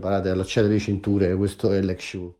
Parate allacciate le cinture, questo è l'ex show.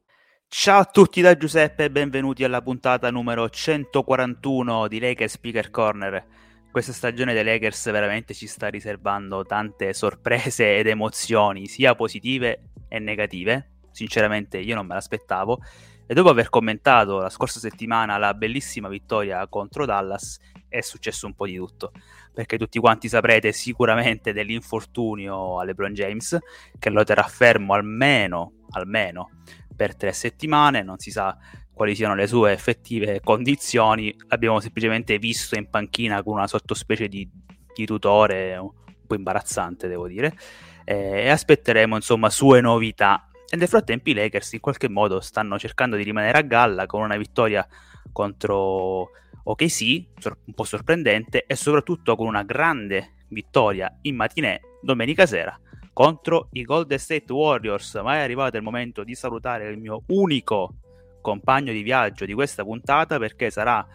Ciao a tutti da Giuseppe e benvenuti alla puntata numero 141 di Lakers Speaker Corner. Questa stagione dei Lakers veramente ci sta riservando tante sorprese ed emozioni, sia positive e negative. Sinceramente io non me l'aspettavo. E dopo aver commentato la scorsa settimana la bellissima vittoria contro Dallas, è successo un po' di tutto. Perché tutti quanti saprete sicuramente dell'infortunio a LeBron James, che lo terrà fermo almeno, almeno per tre settimane, non si sa quali siano le sue effettive condizioni, l'abbiamo semplicemente visto in panchina con una sottospecie di, di tutore un po' imbarazzante, devo dire, eh, e aspetteremo insomma sue novità. E nel frattempo i Lakers in qualche modo stanno cercando di rimanere a galla con una vittoria contro OKC, sor- un po' sorprendente, e soprattutto con una grande vittoria in matinée domenica sera contro i Golden State Warriors. Ma è arrivato il momento di salutare il mio unico compagno di viaggio di questa puntata perché sarà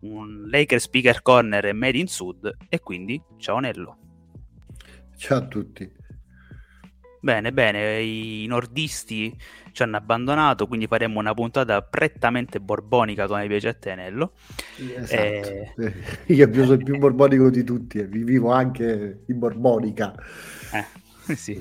un Lakers Speaker Corner Made in Sud e quindi ciao Nello. Ciao a tutti. Bene, bene, i nordisti ci hanno abbandonato, quindi faremo una puntata prettamente borbonica come piace a te Nello. Esatto. Eh, Eh, Io sono il più borbonico di tutti e vi vivo anche in borbonica. Eh, sì.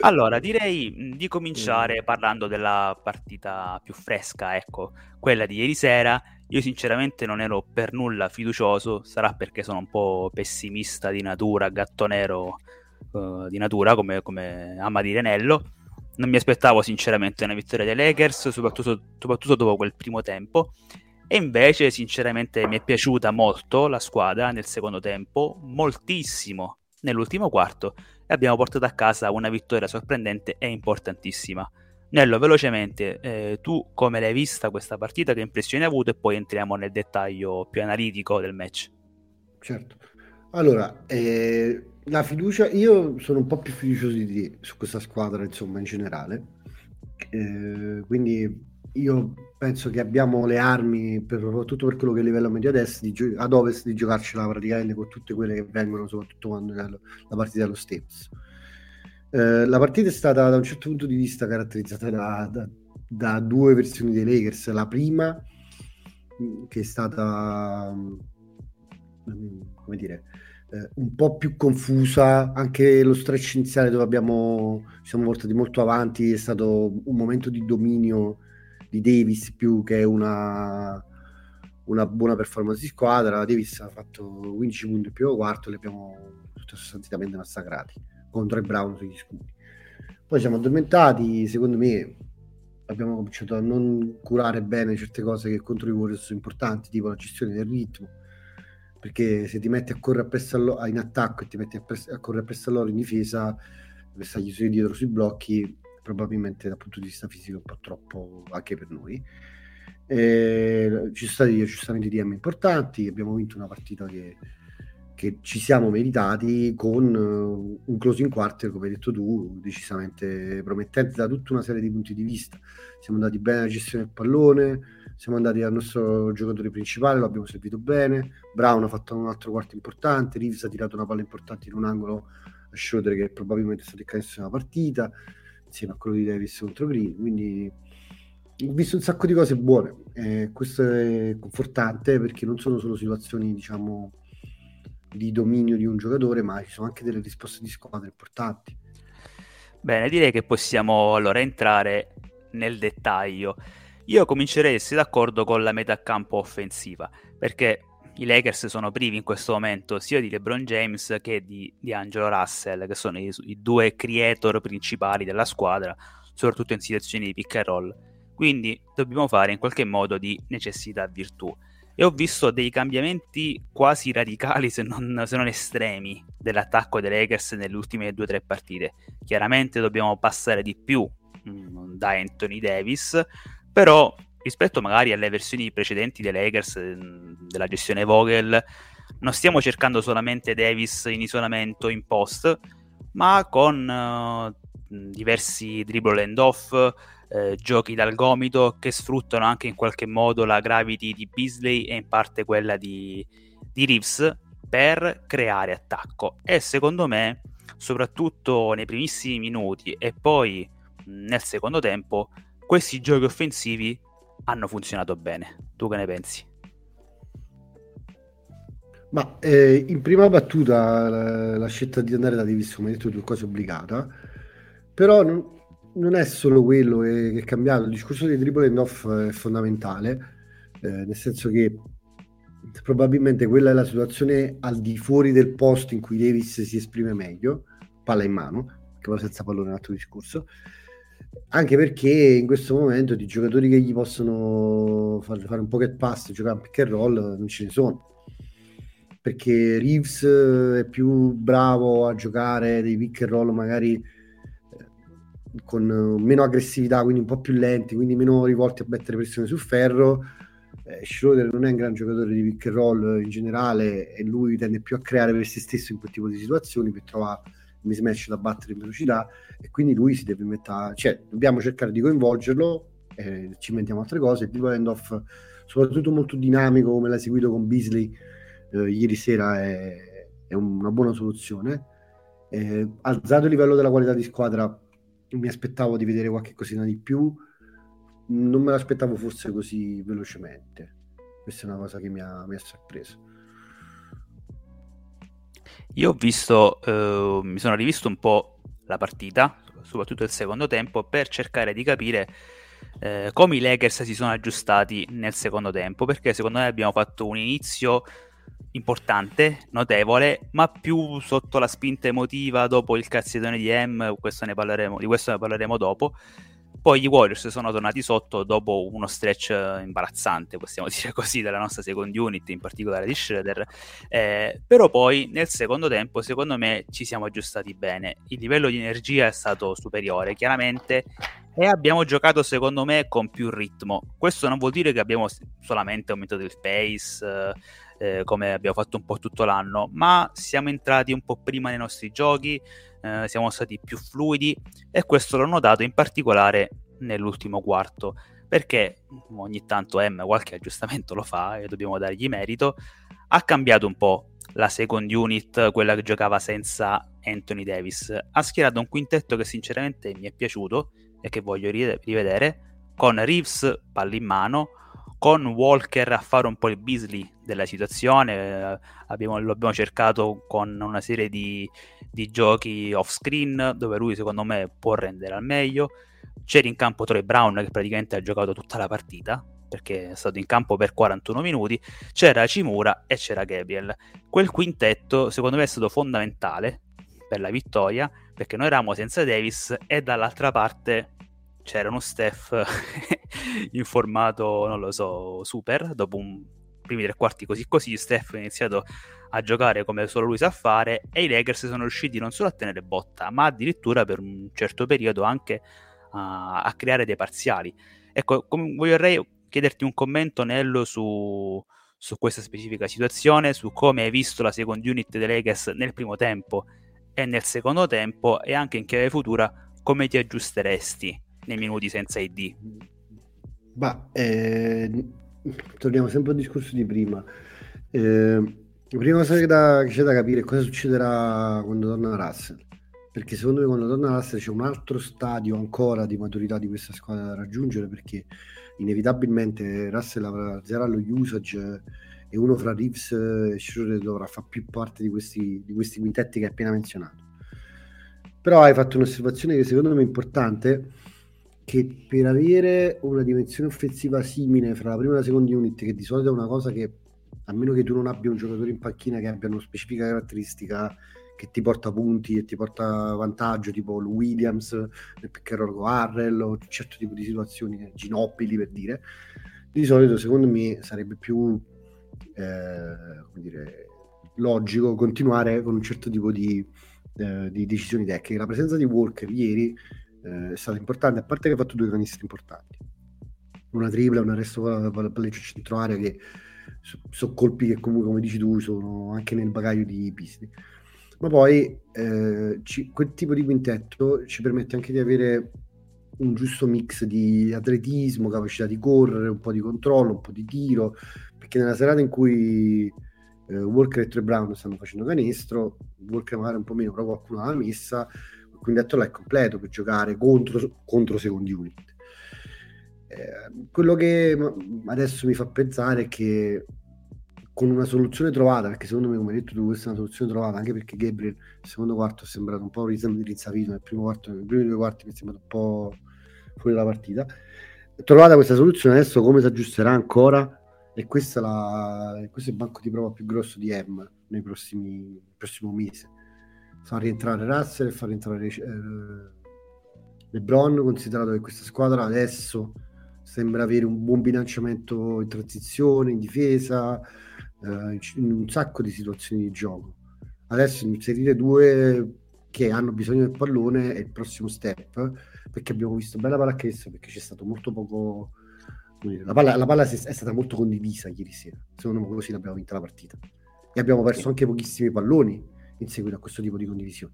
Allora, direi di cominciare parlando della partita più fresca, ecco, quella di ieri sera. Io sinceramente non ero per nulla fiducioso, sarà perché sono un po' pessimista di natura, gatto nero eh, di natura, come, come ama dire Nello. Non mi aspettavo sinceramente una vittoria dei Lakers, soprattutto, soprattutto dopo quel primo tempo. E invece, sinceramente, mi è piaciuta molto la squadra nel secondo tempo, moltissimo nell'ultimo quarto e abbiamo portato a casa una vittoria sorprendente e importantissima. Nello, velocemente, eh, tu come l'hai vista questa partita, che impressioni hai avuto e poi entriamo nel dettaglio più analitico del match. Certo. Allora, eh, la fiducia, io sono un po' più fiducioso di te su questa squadra, insomma, in generale. Eh, quindi io penso che abbiamo le armi, per, soprattutto per quello che è il livello medio ad est, di ad ovest, di giocarcela praticamente con tutte quelle che vengono, soprattutto quando è la, la partita dello Steps. Eh, la partita è stata da un certo punto di vista caratterizzata da, da- da due versioni dei Lakers. La prima, mh, che è stata, mh, come dire, eh, un po' più confusa, anche lo stretch iniziale dove abbiamo, siamo portati molto avanti, è stato un momento di dominio di Davis più che una, una buona performance di squadra. Davis ha fatto 15 punti il primo quarto li abbiamo sostanzialmente massacrati contro i Brown sugli scudi. Poi siamo addormentati, secondo me abbiamo cominciato a non curare bene certe cose che contro i Warriors sono importanti, tipo la gestione del ritmo, perché se ti metti a correre appresso a lo- in attacco e ti metti a, pres- a correre appresso a loro in difesa, per stargli sui dietro sui blocchi, probabilmente dal punto di vista fisico è un po' troppo anche per noi. Eh, ci sono stati aggiustamenti di DM importanti, abbiamo vinto una partita che che ci siamo meritati con uh, un closing quarter, come hai detto tu, decisamente promettente da tutta una serie di punti di vista. Siamo andati bene alla gestione del pallone, siamo andati al nostro giocatore principale, lo abbiamo servito bene, Brown ha fatto un altro quarto importante, Reeves ha tirato una palla importante in un angolo a Schroeder che probabilmente è stato il canestro della partita, insieme a quello di Davis contro Green, quindi ho visto un sacco di cose buone. Eh, questo è confortante perché non sono solo situazioni, diciamo, di dominio di un giocatore, ma ci sono anche delle risposte di squadra importanti. Bene, direi che possiamo allora entrare nel dettaglio. Io comincerei, se d'accordo, con la metà campo offensiva, perché i Lakers sono privi in questo momento sia di LeBron James che di, di Angelo Russell, che sono i, i, due creator principali della squadra, soprattutto in situazioni di pick and roll. Quindi dobbiamo fare in qualche modo di necessità virtù e ho visto dei cambiamenti quasi radicali, se non, se non estremi, dell'attacco dei Lakers nelle ultime due o tre partite. Chiaramente dobbiamo passare di più mh, mm, da Anthony Davis, però rispetto magari alle versioni precedenti dei Lakers, mm, della gestione Vogel, non stiamo cercando solamente Davis in isolamento in post, ma con uh, diversi dribble and off, eh, giochi dal gomito che sfruttano anche in qualche modo la gravity di Beasley e in parte quella di, di Reeves per creare attacco. E secondo me soprattutto nei primissimi minuti e poi nel secondo tempo questi giochi offensivi hanno funzionato bene. Tu che ne pensi? Ma eh, in prima battuta la, la, scelta di andare da Davis, come hai detto è quasi obbligata, però non, non è solo quello che è cambiato, il discorso dei dribble and off è fondamentale, eh, nel senso che probabilmente quella è la situazione al di fuori del posto in cui Davis si esprime meglio, palla in mano, che poi senza pallone è un altro discorso, anche perché in questo momento di giocatori che gli possono far, fare un pocket pass, giocare un pick and roll, non ce ne sono. Perché Reeves è più bravo a giocare dei pick and roll magari con meno aggressività, quindi un po' più lenti, quindi meno rivolti a mettere pressione sul ferro. Eh, Schroeder non è un gran giocatore di pick and roll in generale e lui tende più a creare per se stesso in quel tipo di situazioni per trovare mismatch da battere in velocità e quindi lui si deve mettere, cioè dobbiamo cercare di coinvolgerlo, eh, ci inventiamo altre cose, il tipo end-off soprattutto molto dinamico come l'ha seguito con Beasley eh, ieri sera è, è, una buona soluzione. Eh, alzato il livello della qualità di squadra mi aspettavo di vedere qualche cosina di più, non me l'aspettavo forse così velocemente. Questa è una cosa che mi ha, mi ha sorpreso. Io ho visto, eh, mi sono rivisto un po' la partita, soprattutto il secondo tempo, per cercare di capire eh, come i Lakers si sono aggiustati nel secondo tempo, perché secondo me abbiamo fatto un inizio importante, notevole, ma più sotto la spinta emotiva dopo il cazziatone di M, questo ne parleremo, di questo ne parleremo dopo. Poi i Warriors sono tornati sotto dopo uno stretch imbarazzante, possiamo dire così, della nostra second unit, in particolare di Schroeder. Eh, però poi nel secondo tempo, secondo me, ci siamo aggiustati bene. Il livello di energia è stato superiore, chiaramente, e abbiamo giocato, secondo me, con più ritmo. Questo non vuol dire che abbiamo solamente aumentato il pace. Eh, eh, come abbiamo fatto un po' tutto l'anno, ma siamo entrati un po' prima nei nostri giochi, eh, siamo stati più fluidi e questo l'ho notato in particolare nell'ultimo quarto, perché ogni tanto M qualche aggiustamento lo fa e dobbiamo dargli merito, ha cambiato un po' la second unit, quella che giocava senza Anthony Davis, ha schierato un quintetto che sinceramente mi è piaciuto e che voglio rivedere, con Reeves palla in mano, con Walker a fare un po' il Beasley della situazione. Eh, abbiamo, lo abbiamo cercato con una serie di, di, giochi off screen dove lui secondo me può rendere al meglio. C'era in campo Troy Brown che praticamente ha giocato tutta la partita perché è stato in campo per 41 minuti. C'era Cimura e c'era Gabriel. Quel quintetto secondo me è stato fondamentale per la vittoria perché noi eravamo senza Davis e dall'altra parte c'era uno Steph in formato, non lo so, super, dopo un primi tre quarti così così, Steph ha iniziato a giocare come solo lui sa fare e i Lakers sono riusciti non solo a tenere botta, ma addirittura per un certo periodo anche a, a creare dei parziali. Ecco, com- vorrei chiederti un commento Nello su, su questa specifica situazione, su come hai visto la second unit dei Lakers nel primo tempo e nel secondo tempo e anche in chiave futura come ti aggiusteresti nei minuti senza ID. Ma eh, torniamo sempre al discorso di prima. Eh, la prima cosa che, da, che c'è da capire è cosa succederà quando torna Russell. Perché secondo me quando torna Russell c'è un altro stadio ancora di maturità di questa squadra da raggiungere perché inevitabilmente Russell avrà zero lo usage e uno fra Reeves e Schroeder dovrà fare più parte di questi, di questi quintetti che hai appena menzionato. Però hai fatto un'osservazione che secondo me è importante che per avere una dimensione offensiva simile fra la prima e la seconda unit, che di solito è una cosa che a meno che tu non abbia un giocatore in panchina che abbia una specifica caratteristica che ti porta punti e ti porta vantaggio, tipo il Williams nel pick and Harrell o un certo tipo di situazioni, Ginobili per dire, di solito secondo me sarebbe più eh, dire, logico continuare con un certo tipo di, eh, di decisioni tecniche. La presenza di Walker ieri eh, è stata importante, a parte che ha fatto due canestri importanti, una tripla, un arresto palleggio centro area che sono so colpi che comunque come dici tu sono anche nel bagaglio di Pisti ma poi eh, ci, quel tipo di quintetto ci permette anche di avere un giusto mix di atletismo, capacità di correre, un po' di controllo, un po' di tiro, perché nella serata in cui eh, Walker e Tre Brown stanno facendo canestro, Walker magari un po' meno, però qualcuno l'ha messa, quintetto là è completo per giocare contro, contro secondi unit. Eh, quello che adesso mi fa pensare è che con una soluzione trovata, perché secondo me, come hai detto tu, questa è una soluzione trovata, anche perché Gabriel il secondo quarto è sembrato un po' rizzavito, nel primo quarto, nei primi due quarti mi è sembrato un po' fuori dalla partita. Trovata questa soluzione, adesso come si aggiusterà ancora? E questa la, questo è il banco di prova più grosso di M nei prossimi, prossimo mese fa rientrare Russell e fa rientrare eh, LeBron, considerato che questa squadra adesso sembra avere un buon bilanciamento in transizione, in difesa, eh, in un sacco di situazioni di gioco. Adesso inserire due che hanno bisogno del pallone è il prossimo step, perché abbiamo visto bella pallacanestro, perché c'è stato molto poco... La palla, la palla è stata molto condivisa ieri sera, secondo me così l'abbiamo vinta la partita. E abbiamo perso anche pochissimi palloni, in seguito a questo tipo di condivisione.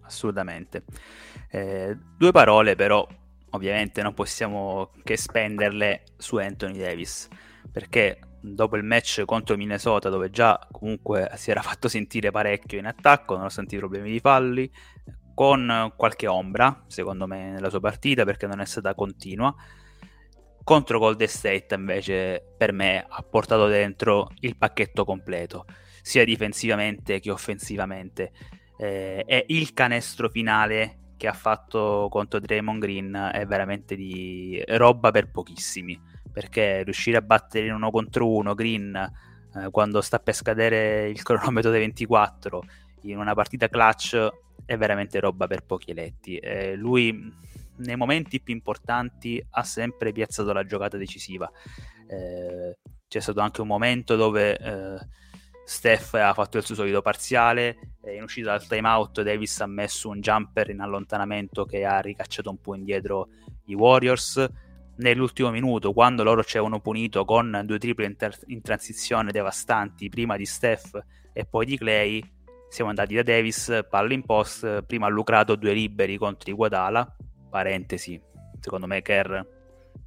Assolutamente. Eh, due parole però, ovviamente non possiamo che spenderle su Anthony Davis, perché dopo il match contro Minnesota, dove già comunque si era fatto sentire parecchio in attacco, nonostante i problemi di falli, con qualche ombra, secondo me, nella sua partita, perché non è stata continua. Contro Golden State, invece, per me ha portato dentro il pacchetto completo sia difensivamente che offensivamente. Eh, e il canestro finale che ha fatto contro Draymond Green è veramente di roba per pochissimi perché riuscire a battere in uno contro uno Green eh, quando sta per scadere il cronometro dei 24 in una partita clutch è veramente roba per pochi eletti. Eh, lui nei momenti più importanti ha sempre piazzato la giocata decisiva. Eh, c'è stato anche un momento dove eh, Steph ha fatto il suo solito parziale, in uscita dal timeout Davis ha messo un jumper in allontanamento che ha ricacciato un po' indietro i Warriors. Nell'ultimo minuto, quando loro ci avevano punito con due triple in, ter- in transizione devastanti, prima di Steph e poi di Clay, siamo andati da Davis, palla in post, prima ha lucrato due liberi contro i Guadala, parentesi, secondo me Kerr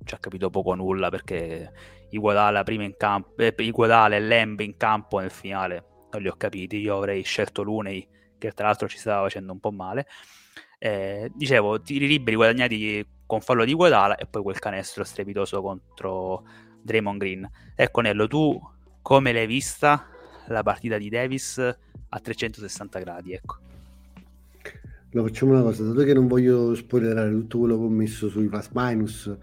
ci ha capito poco o nulla perché Iguodala prima in campo, eh, Iguodala e Lembe in campo nel finale non li ho capiti, io avrei scelto Lunei che tra l'altro ci stava facendo un po' male. Eh, dicevo, tiri liberi guadagnati con fallo di Iguodala e poi quel canestro strepitoso contro Draymond Green. Ecco Nello, tu come l'hai vista la partita di Davis a 360 gradi? Ecco. Lo facciamo una cosa, dato che non voglio spoilerare tutto quello che ho messo sui plus minus,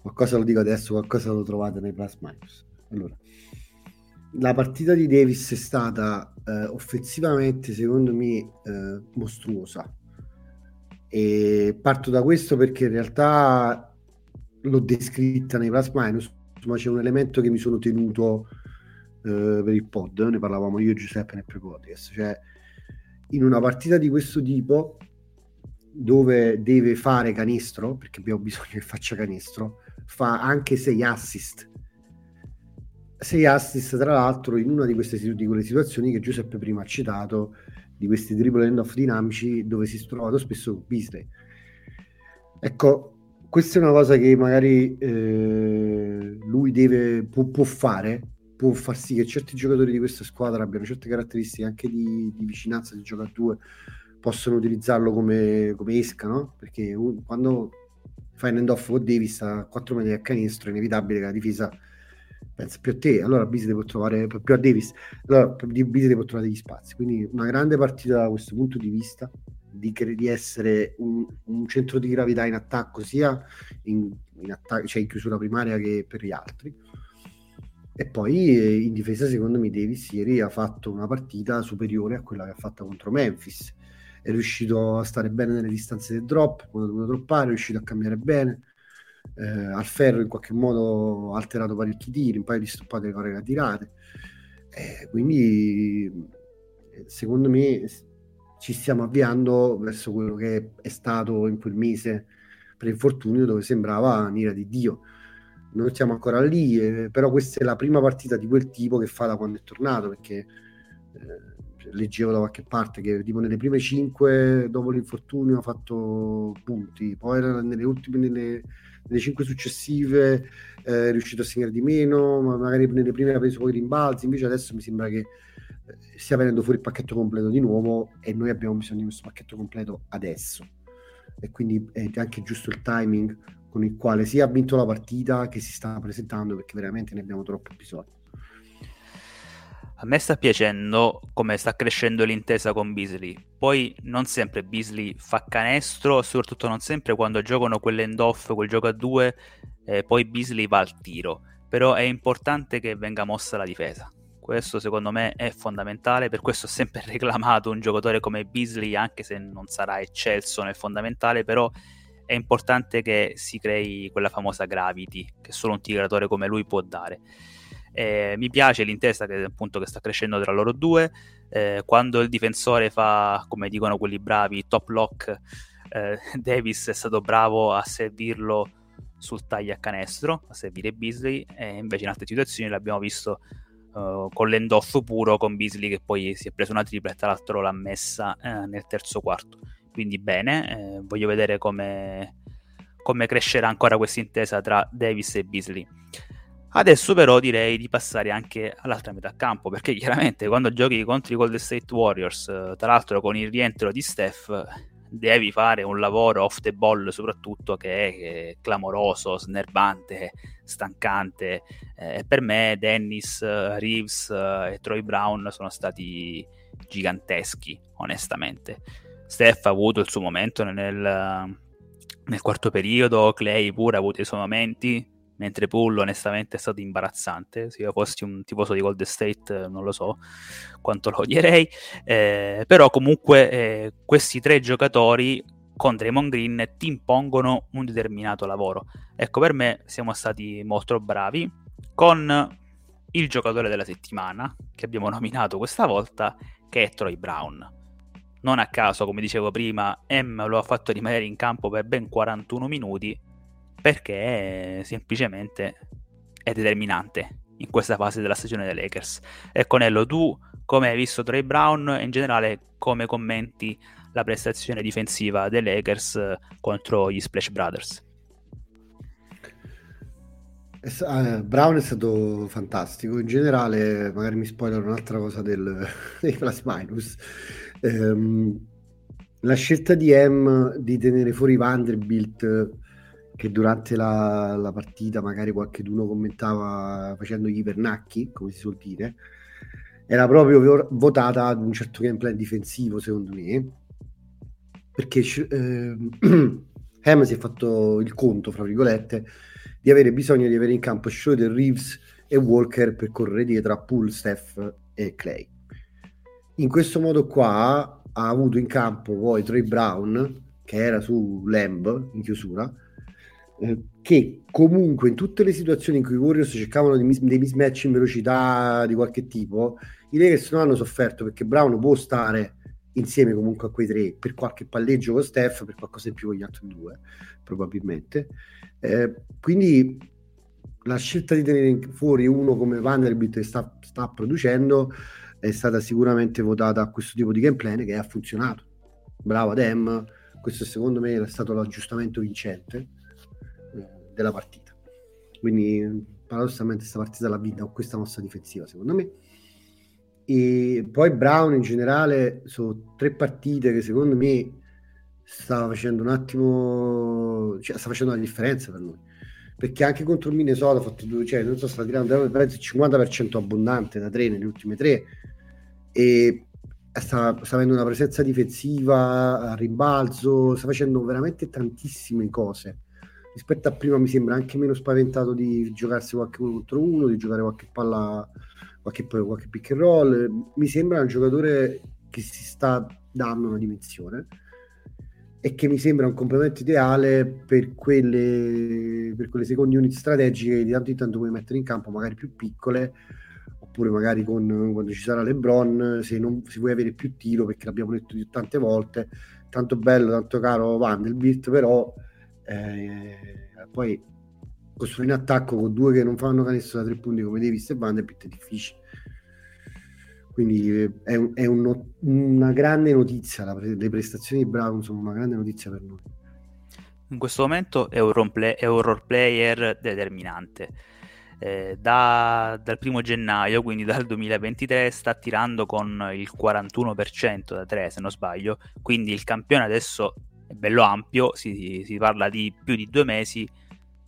qualcosa lo dico adesso, qualcosa lo trovate nei plus minus. Allora, la partita di Davis è stata eh, offensivamente, secondo me, eh, mostruosa. E parto da questo perché in realtà l'ho descritta nei plus minus, ma c'è un elemento che mi sono tenuto eh, per il pod, ne parlavamo io e Giuseppe nel pre-podcast, cioè in una partita di questo tipo dove deve fare canestro, perché abbiamo bisogno che faccia canestro, fa anche 6 assist. sei assist tra l'altro in una di queste di quelle situazioni che Giuseppe prima ha citato di questi triple off dinamici dove si è trovato spesso con Beasley ecco questa è una cosa che magari eh, lui deve può, può, fare può far sì che certi giocatori di questa squadra abbiano certe caratteristiche anche di, di vicinanza di gioco a due possono utilizzarlo come, come esca no? perché quando fai un end off con Davis a 4 metri a canestro è inevitabile che la difesa pensa più a te, allora Beasley può trovare più a Davis, allora Beasley può trovare degli spazi, quindi una grande partita da questo punto di vista di, di essere un, un, centro di gravità in attacco sia in, in, attacco, cioè in chiusura primaria che per gli altri. E poi eh, in difesa secondo me Davis ieri ha fatto una partita superiore a quella che ha fatto contro Memphis. È riuscito a stare bene nelle distanze del drop quando doveva droppare, è riuscito a cambiare bene eh, al ferro in qualche modo ha alterato parecchi tiri, un paio di stoppate le corre tirate. Eh, quindi secondo me ci stiamo avviando verso quello che è stato in quel mese pre-infortunio dove sembrava un'ira di Dio. Non siamo ancora lì, eh, però questa è la prima partita di quel tipo che fa da quando è tornato, perché eh, leggevo da qualche parte che tipo nelle prime cinque dopo l'infortunio ha fatto punti, poi nelle ultime, nelle, nelle cinque successive eh, è riuscito a segnare di meno, ma magari nelle prime ha preso poi rimbalzi, invece adesso mi sembra che eh, stia venendo fuori il pacchetto completo di nuovo e noi abbiamo bisogno di questo pacchetto completo adesso. E quindi è anche giusto il timing con il quale si è vinto la partita che si sta presentando perché veramente ne abbiamo troppo bisogno. A me sta piacendo come sta crescendo l'intesa con Beasley. Poi non sempre Beasley fa canestro, soprattutto non sempre quando giocano quell'end off, quel gioco a due, eh, poi Beasley va al tiro. Però è importante che venga mossa la difesa. Questo secondo me è fondamentale, per questo ho sempre reclamato un giocatore come Beasley, anche se non sarà eccelso nel fondamentale, però è importante che si crei quella famosa gravity che solo un tiratore come lui può dare. Eh, mi piace l'intesa che, appunto, che sta crescendo tra loro due. Eh, quando il difensore fa, come dicono quelli bravi, top lock, eh, Davis è stato bravo a servirlo sul taglio a canestro, a servire Beasley, e invece in altre situazioni l'abbiamo visto uh, con l'end-off puro con Beasley che poi si è preso una tripla e tra l'altro l'ha messa eh, nel terzo quarto. Quindi bene, eh, voglio vedere come, come crescerà ancora questa intesa tra Davis e Beasley. Adesso però direi di passare anche all'altra metà campo, perché chiaramente quando giochi contro i Golden State Warriors, eh, tra l'altro con il rientro di Steph, devi fare un lavoro off the ball soprattutto che è, clamoroso, snervante, stancante. Eh, per me Dennis, Reeves eh, e Troy Brown sono stati giganteschi, onestamente. Steph ha avuto il suo momento nel, nel quarto periodo, Clay pure ha avuto i suoi momenti, mentre Pull onestamente è stato imbarazzante, se io fossi un tifoso di Golden State non lo so quanto lo odierei, eh, però comunque eh, questi tre giocatori con Draymond Green ti impongono un determinato lavoro. Ecco, per me siamo stati molto bravi con il giocatore della settimana che abbiamo nominato questa volta, che è Troy Brown. Non a caso, come dicevo prima, M lo ha fatto rimanere in campo per ben 41 minuti perché semplicemente è determinante in questa fase della stagione dei Lakers. Ecco Nello, tu come hai visto Trey Brown e in generale come commenti la prestazione difensiva dei Lakers contro gli Splash Brothers? Uh, Brown è stato fantastico. In generale, magari mi spoiler un'altra cosa del, dei plus minus. Um, la scelta di M di tenere fuori Vanderbilt che durante la, la partita magari qualcuno commentava facendogli i pernacchi, come si suol dire, era proprio votata ad un certo gameplay difensivo, secondo me, perché eh, Ham si è fatto il conto, fra virgolette, di avere bisogno di avere in campo Schroeder, Reeves e Walker per correre dietro a Poole, Steph e Clay. In questo modo qua ha avuto in campo poi Trey Brown, che era su Lamb in chiusura, eh, che comunque in tutte le situazioni in cui i Warriors cercavano dei, mis- dei mismatch in velocità di qualche tipo, i Lakers non hanno sofferto perché Brown può stare insieme comunque a quei tre per qualche palleggio con Steph, per qualcosa in più con gli altri due, probabilmente. Eh, quindi la scelta di tenere fuori uno come Vanderbilt che sta, sta producendo è stata sicuramente votata a questo tipo di gameplay che ha funzionato. Bravo Adem, questo secondo me è stato l'aggiustamento vincente della partita. Quindi paradossalmente questa partita l'ha vinta con questa mossa difensiva secondo me. E poi Brown in generale sono tre partite che secondo me stava facendo un attimo, cioè sta facendo la differenza per noi. Perché anche contro il Minnesota ha fatto due, cioè non so, sta tirando penso il 50% abbondante da tre nelle ultime tre e sta, sta avendo una presenza difensiva a rimbalzo, sta facendo veramente tantissime cose. Rispetto a prima mi sembra anche meno spaventato di giocarsi qualche uno contro uno, di giocare qualche palla, qualche, qualche pick and roll. Mi sembra un giocatore che si sta dando una dimensione e che mi sembra un complemento ideale per quelle, per quelle seconde unit strategiche che di tanto in tanto puoi mettere in campo, magari più piccole, oppure magari con, quando ci sarà LeBron, se non si vuoi avere più tiro, perché l'abbiamo detto tante volte, tanto bello, tanto caro Vanderbilt, però eh, poi costruire un attacco con due che non fanno canestro da tre punti come Davis e Vanderbilt è difficile. Quindi eh, è, un, è un, una grande notizia, la, le prestazioni di Brown sono una grande notizia per noi. In questo momento è un, role, è un role player determinante eh, da, dal primo gennaio, quindi dal 2023, sta tirando con il 41% da 3 se non sbaglio, quindi il campione adesso è bello ampio, si, si parla di più di due mesi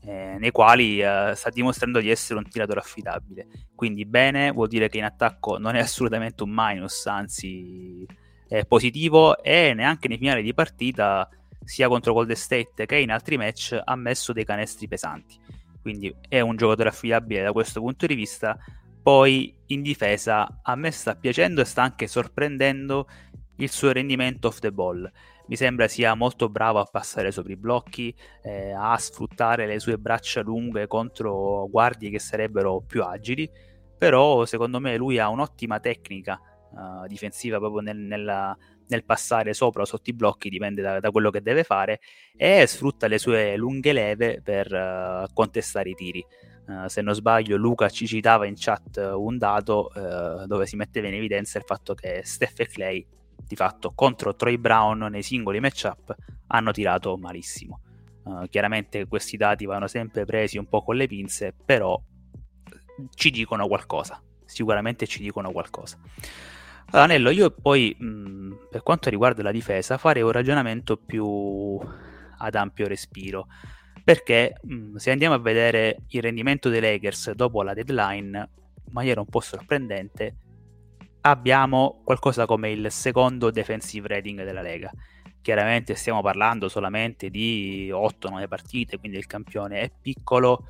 eh, nei quali eh, sta dimostrando di essere un tiratore affidabile. Quindi bene, vuol dire che in attacco non è assolutamente un minus, anzi è positivo e neanche nei finali di partita sia contro Golden State che in altri match ha messo dei canestri pesanti quindi è un giocatore affidabile da questo punto di vista. Poi in difesa a me sta piacendo e sta anche sorprendendo il suo rendimento off the ball. Mi sembra sia molto bravo a passare sopra i blocchi, eh, a sfruttare le sue braccia lunghe contro guardie che sarebbero più agili, però secondo me lui ha un'ottima tecnica uh, difensiva proprio nel, nella, nel passare sopra o sotto i blocchi, dipende da, da, quello che deve fare, e sfrutta le sue lunghe leve per uh, contestare i tiri. Uh, se non sbaglio, Luca ci citava in chat un dato uh, dove si metteva in evidenza il fatto che Steph e Clay, di fatto contro Troy Brown nei singoli matchup, hanno tirato malissimo. chiaramente questi dati vanno sempre presi un po' con le pinze, però ci dicono qualcosa. Sicuramente ci dicono qualcosa. Allora, Nello, io poi mh, per quanto riguarda la difesa farei un ragionamento più ad ampio respiro perché mh, se andiamo a vedere il rendimento dei Lakers dopo la deadline in maniera un po' sorprendente abbiamo qualcosa come il secondo defensive rating della Lega chiaramente stiamo parlando solamente di 8-9 partite quindi il campione è piccolo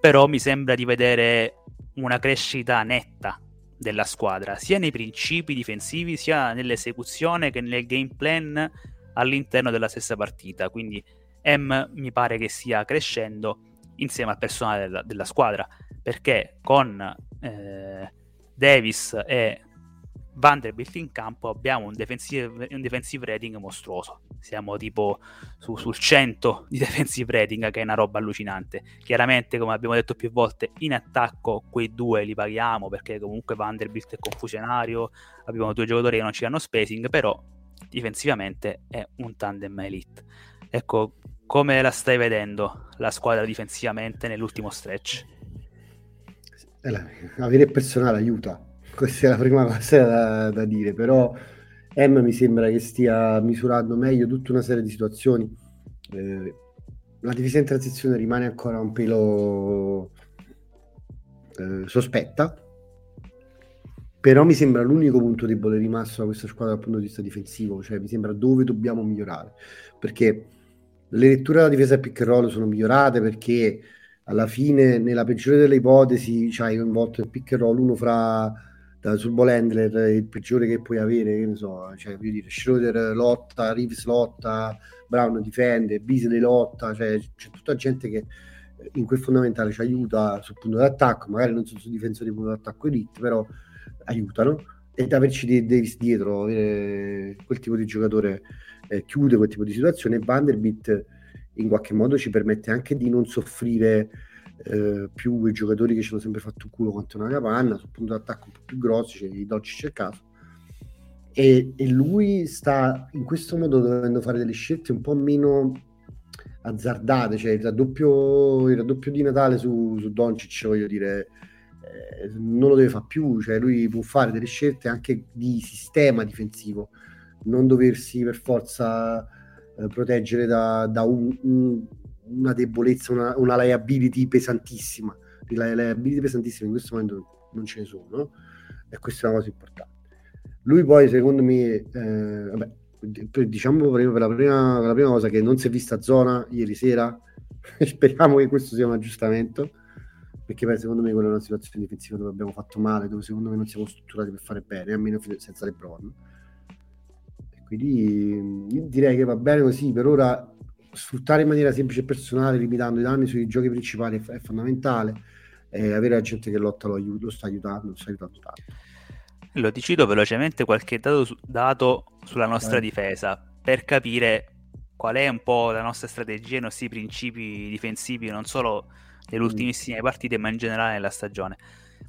però mi sembra di vedere una crescita netta della squadra, sia nei principi difensivi, sia nell'esecuzione che nel game plan all'interno della stessa partita. Quindi M mi pare che stia crescendo insieme al personale della, della squadra, perché con eh, Davis e Vanderbilt in campo abbiamo un defensive, un defensive rating mostruoso. Siamo tipo su, sul 100 di defensive rating, che è una roba allucinante. Chiaramente, come abbiamo detto più volte, in attacco quei due li paghiamo perché comunque Vanderbilt è confusionario. Abbiamo due giocatori che non ci danno spacing, però difensivamente è un tandem elite. Ecco, come la stai vedendo la squadra difensivamente nell'ultimo stretch? Eh, avere personale aiuta questa è la prima cosa da, da dire, però M mi sembra che stia misurando meglio tutta una serie di situazioni. Eh, la difesa in transizione rimane ancora un pelo eh, sospetta, però mi sembra l'unico punto debole rimasto da questa squadra dal punto di vista difensivo, cioè mi sembra dove dobbiamo migliorare, perché le letture della difesa pick and roll sono migliorate perché alla fine, nella peggiore delle ipotesi, c'hai coinvolto il pick and roll uno fra da, handler il peggiore che puoi avere, che ne so, cioè, voglio dire, Schroeder lotta, Reeves lotta, Brown difende, Beasley lotta, cioè c'è tutta gente che eh, in quel fondamentale ci aiuta sul punto d'attacco, magari non sono su difensori di punto d'attacco elite, però aiutano ed averci dei Davis dietro, avere quel tipo di giocatore eh, chiude quel tipo di situazione. Vanderbilt in qualche modo ci permette anche di non soffrire eh, più i giocatori che ci hanno sempre fatto culo quanto una capanna, sul punto d'attacco un po' più grossi, cioè i Doncic e caso. E, e lui sta in questo modo dovendo fare delle scelte un po' meno azzardate, cioè il raddoppio, il raddoppio di Natale su, su Doncic, voglio dire, eh, non lo deve fare più, cioè lui può fare delle scelte anche di sistema difensivo, non doversi per forza eh, proteggere da, da un, un, una debolezza, una, una liability pesantissima. Le liability pesantissime in questo momento non ce ne sono, e questa è una cosa importante. Lui poi, secondo me, eh, vabbè, diciamo per la, prima, per la prima cosa che non si è vista zona ieri sera, speriamo che questo sia un aggiustamento perché beh, secondo me quella è una situazione difensiva dove abbiamo fatto male, dove secondo me non siamo strutturati per fare bene, almeno senza LeBron. E quindi direi che va bene così, per ora sfruttare in maniera semplice e personale, limitando i danni sui giochi principali è, è fondamentale, e avere la gente che lotta lo, lo sta aiutando, lo sta aiutando tanto. Lo ti cito velocemente qualche dato, su, dato sulla nostra Vai. difesa per capire qual è un po' la nostra strategia, i nostri principi difensivi, non solo nelle ultimissime partite, ma in generale nella stagione.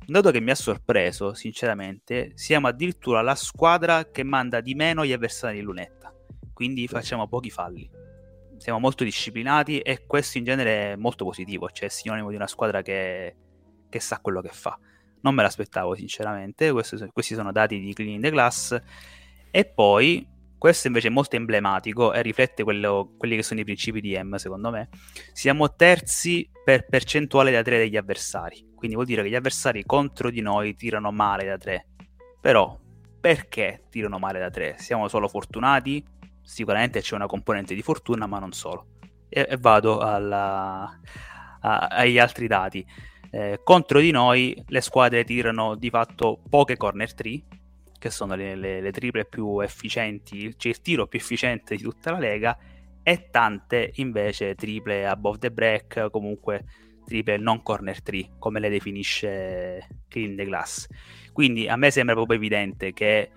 Un dato che mi ha sorpreso, sinceramente, siamo addirittura la squadra che manda di meno gli avversari in lunetta, quindi facciamo pochi falli. Siamo molto disciplinati e questo in genere è molto positivo, cioè è sinonimo di una squadra che, che sa quello che fa. Non me l'aspettavo, sinceramente. Questi, questi sono dati di Clean the Glass. E poi questo invece è molto emblematico e riflette quello, quelli che sono i principi di M, secondo me. Siamo terzi per percentuale da 3 degli avversari. Quindi vuol dire che gli avversari contro di noi tirano male da 3. Però, perché tirano male da 3? Siamo solo fortunati? Sicuramente c'è una componente di fortuna, ma non solo. E, e vado alla, a, agli altri dati. Eh, contro di noi le squadre tirano di fatto poche corner 3 che sono le, le, le triple più efficienti, cioè il tiro più efficiente di tutta la lega, e tante invece triple above the break, comunque triple non corner 3, come le definisce Clean the Glass. Quindi a me sembra proprio evidente che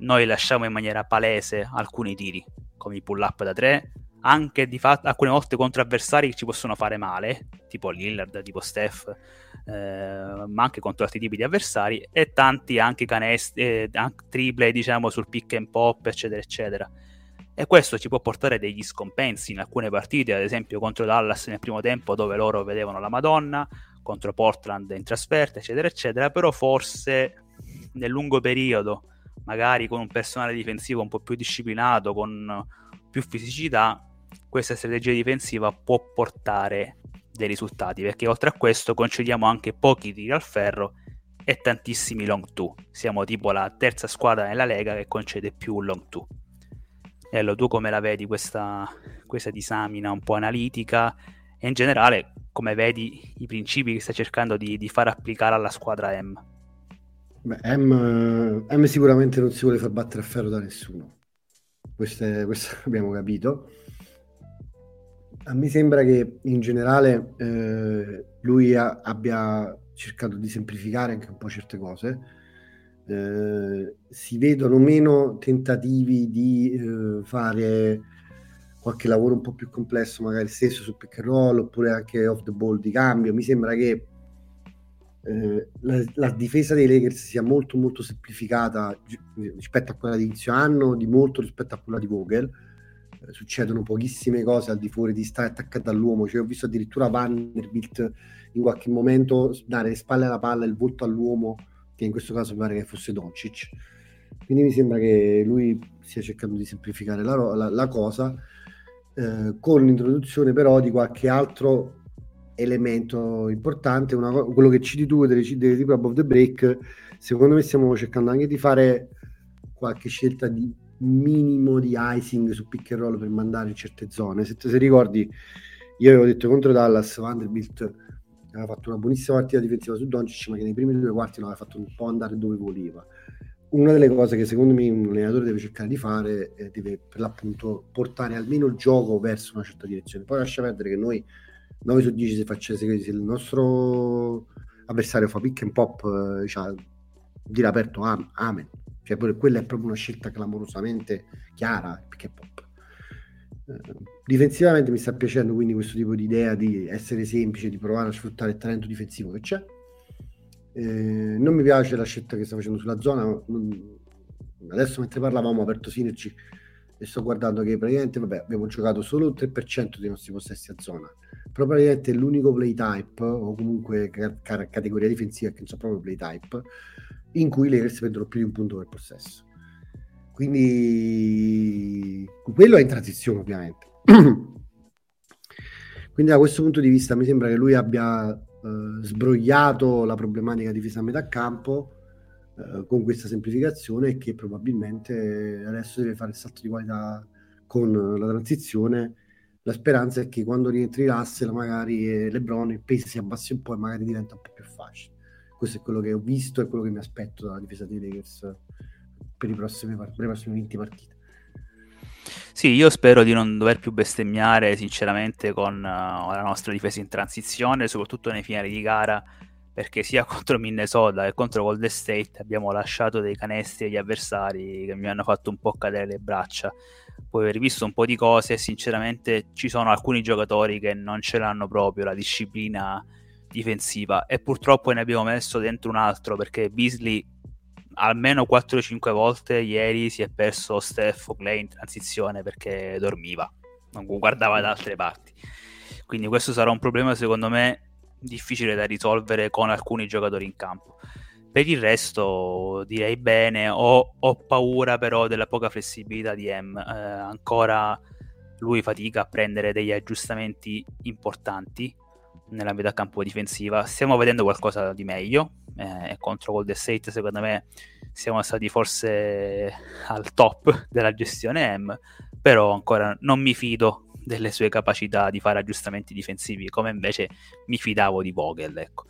noi lasciamo in maniera palese alcuni tiri, come i pull up da 3, anche di fatto alcune volte contro avversari che ci possono fare male, tipo Lillard, tipo Steph, eh, ma anche contro altri tipi di avversari, e tanti anche canestri, eh, triple, diciamo, sul pick and pop, eccetera, eccetera. E questo ci può portare degli scompensi in alcune partite, ad esempio contro Dallas nel primo tempo, dove loro vedevano la Madonna, contro Portland in trasferta, eccetera, eccetera, però forse nel lungo periodo, magari con un personale difensivo un po' più disciplinato, con più fisicità, questa strategia difensiva può portare dei risultati, perché oltre a questo concediamo anche pochi tiri al ferro e tantissimi long two. Siamo tipo la terza squadra nella Lega che concede più long two. Ello, tu come la vedi questa, questa disamina un po' analitica e in generale come vedi i principi che stai cercando di, di far applicare alla squadra M? Beh, M, M, sicuramente non si vuole far battere a ferro da nessuno, questo, è, questo abbiamo capito a me sembra che in generale eh, lui ha, abbia cercato di semplificare anche un po' certe cose. Eh, si vedono meno tentativi di eh, fare qualche lavoro un po' più complesso, magari stesso su pick and roll oppure anche off the ball di cambio. Mi sembra che eh, la, la, difesa dei Lakers sia molto molto semplificata rispetto a quella di inizio anno, di molto rispetto a quella di Vogel succedono pochissime cose al di fuori di stare attaccato all'uomo. Cioè, ho visto addirittura Vanderbilt in qualche momento dare le spalle alla palla e il volto all'uomo, che in questo caso pare che fosse Doncic. Quindi mi sembra che lui stia cercando di semplificare la, la, la cosa, eh, con l'introduzione però di qualche altro elemento importante, una, quello che citi tu delle, delle tipo above the break, secondo me stiamo cercando anche di fare qualche scelta di minimo di icing su pick and roll per mandare in certe zone. Se, se ricordi, io avevo detto contro Dallas, Vanderbilt aveva fatto una buonissima partita difensiva su Doncic, ma che nei primi due quarti l'aveva fatto un po' andare dove voleva. Una delle cose che secondo me un allenatore deve cercare di fare è deve per l'appunto portare almeno il gioco verso una certa direzione. Poi lascia perdere che noi 9 su 10 se, faccia, se il nostro avversario fa pick and pop, eh, cioè, dire aperto amen cioè, quella è proprio una scelta clamorosamente chiara, perché pop. Eh, Difensivamente mi sta piacendo quindi questo tipo di idea di essere semplice, di provare a sfruttare il talento difensivo che c'è. Eh, non mi piace la scelta che sta facendo sulla zona. Adesso mentre parlavamo ho aperto Synergy e sto guardando che praticamente vabbè, abbiamo giocato solo il 3% dei nostri possessi a zona. Però praticamente l'unico play type o comunque ca- ca- categoria difensiva che non so proprio play type in cui i Lakers prendono più di un punto per possesso. Quindi quello è in transizione ovviamente. Quindi da questo punto di vista mi sembra che lui abbia eh, sbrogliato la problematica difesa a metà campo eh, con questa semplificazione e che probabilmente adesso deve fare il salto di qualità con la transizione. La speranza è che quando rientri Russell magari LeBron il peso si abbassi un po' e magari diventa un po' più facile. Questo è quello che ho visto e quello che mi aspetto dalla difesa dei Lakers per, i prossimi, per le prossime 20 partite. Sì, io spero di non dover più bestemmiare sinceramente con uh, la nostra difesa in transizione, soprattutto nei finali di gara, perché sia contro Minnesota che contro Golden State abbiamo lasciato dei canestri agli avversari che mi hanno fatto un po' cadere le braccia. Poi aver visto un po' di cose, sinceramente ci sono alcuni giocatori che non ce l'hanno proprio la disciplina difensiva e purtroppo ne abbiamo messo dentro un altro perché Beasley almeno 4-5 volte ieri si è perso Steph Clay in transizione perché dormiva, non guardava da altre parti. Quindi questo sarà un problema secondo me difficile da risolvere con alcuni giocatori in campo. Per il resto direi bene, ho, ho paura però della poca flessibilità di M, eh, ancora lui fatica a prendere degli aggiustamenti importanti nella metà campo difensiva. Stiamo vedendo qualcosa di meglio. Eh, contro Golden State, secondo me, siamo stati forse al top della gestione M. Però ancora non mi fido delle sue capacità di fare aggiustamenti difensivi, come invece mi fidavo di Vogel. Ecco.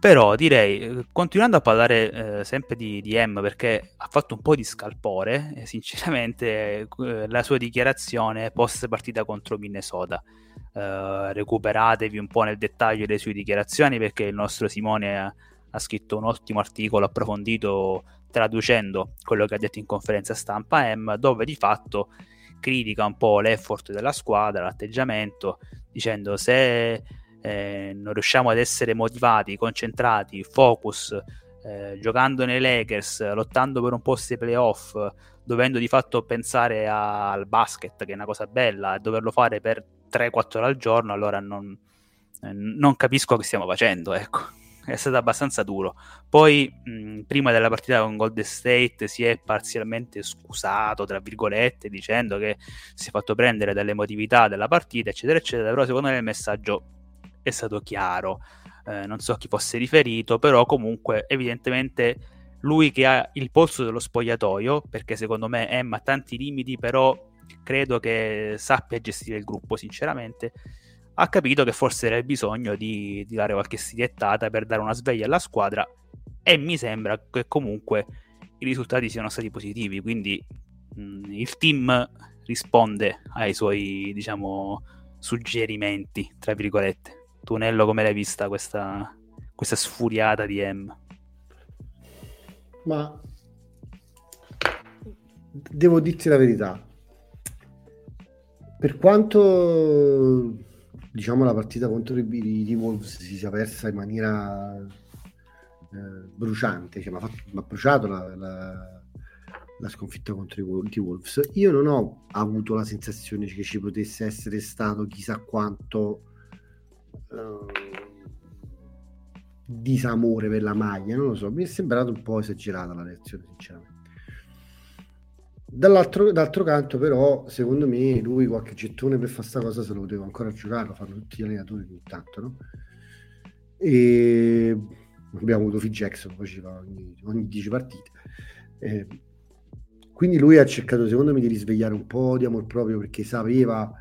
Però direi, continuando a parlare eh, sempre di, di, M, perché ha fatto un po' di scalpore, eh, sinceramente, eh, la sua dichiarazione post partita contro Minnesota. Uh, recuperatevi un po' nel dettaglio le sue dichiarazioni perché il nostro Simone ha, ha, scritto un ottimo articolo approfondito traducendo quello che ha detto in conferenza stampa M dove di fatto critica un po' l'effort della squadra, l'atteggiamento dicendo se eh, non riusciamo ad essere motivati, concentrati, focus eh, giocando nei Lakers, lottando per un posto ai playoff dovendo di fatto pensare a, al basket che è una cosa bella e doverlo fare per 3-4 ore al giorno, allora non, eh, non capisco che stiamo facendo, ecco. È stato abbastanza duro. Poi, mh, prima della partita con Golden State, si è parzialmente scusato, tra virgolette, dicendo che si è fatto prendere dall'emotività della partita, eccetera, eccetera. Però, secondo me, il messaggio è stato chiaro. Eh, non so a chi fosse riferito, però, comunque, evidentemente, lui che ha il polso dello spogliatoio, perché secondo me Emma ha tanti limiti, però credo che sappia gestire il gruppo, sinceramente. Ha capito che forse era bisogno di, di dare qualche stilettata per dare una sveglia alla squadra e mi sembra che comunque i risultati siano stati positivi, quindi mh, il team risponde ai suoi, diciamo, suggerimenti, tra virgolette. Tu Nello come l'hai vista questa, questa sfuriata di M? Ma devo dirti la verità, per quanto diciamo la partita contro i, i Wolves si sia persa in maniera eh, bruciante, cioè mi ha bruciato la, la, la, sconfitta contro i, i Wolves, io non ho avuto la sensazione che ci potesse essere stato chissà quanto eh, disamore per la maglia, non lo so, mi è sembrato un po' esagerata la reazione sinceramente. Dall'altro, d'altro canto, però, secondo me, lui qualche gettone per fare questa cosa se lo poteva ancora giocare, lo fanno tutti gli allenatori ogni tanto, no? E abbiamo avuto Phil Jackson, poi ci fa ogni, ogni 10 partite. Eh, quindi lui ha cercato, secondo me, di risvegliare un po' di amor proprio perché sapeva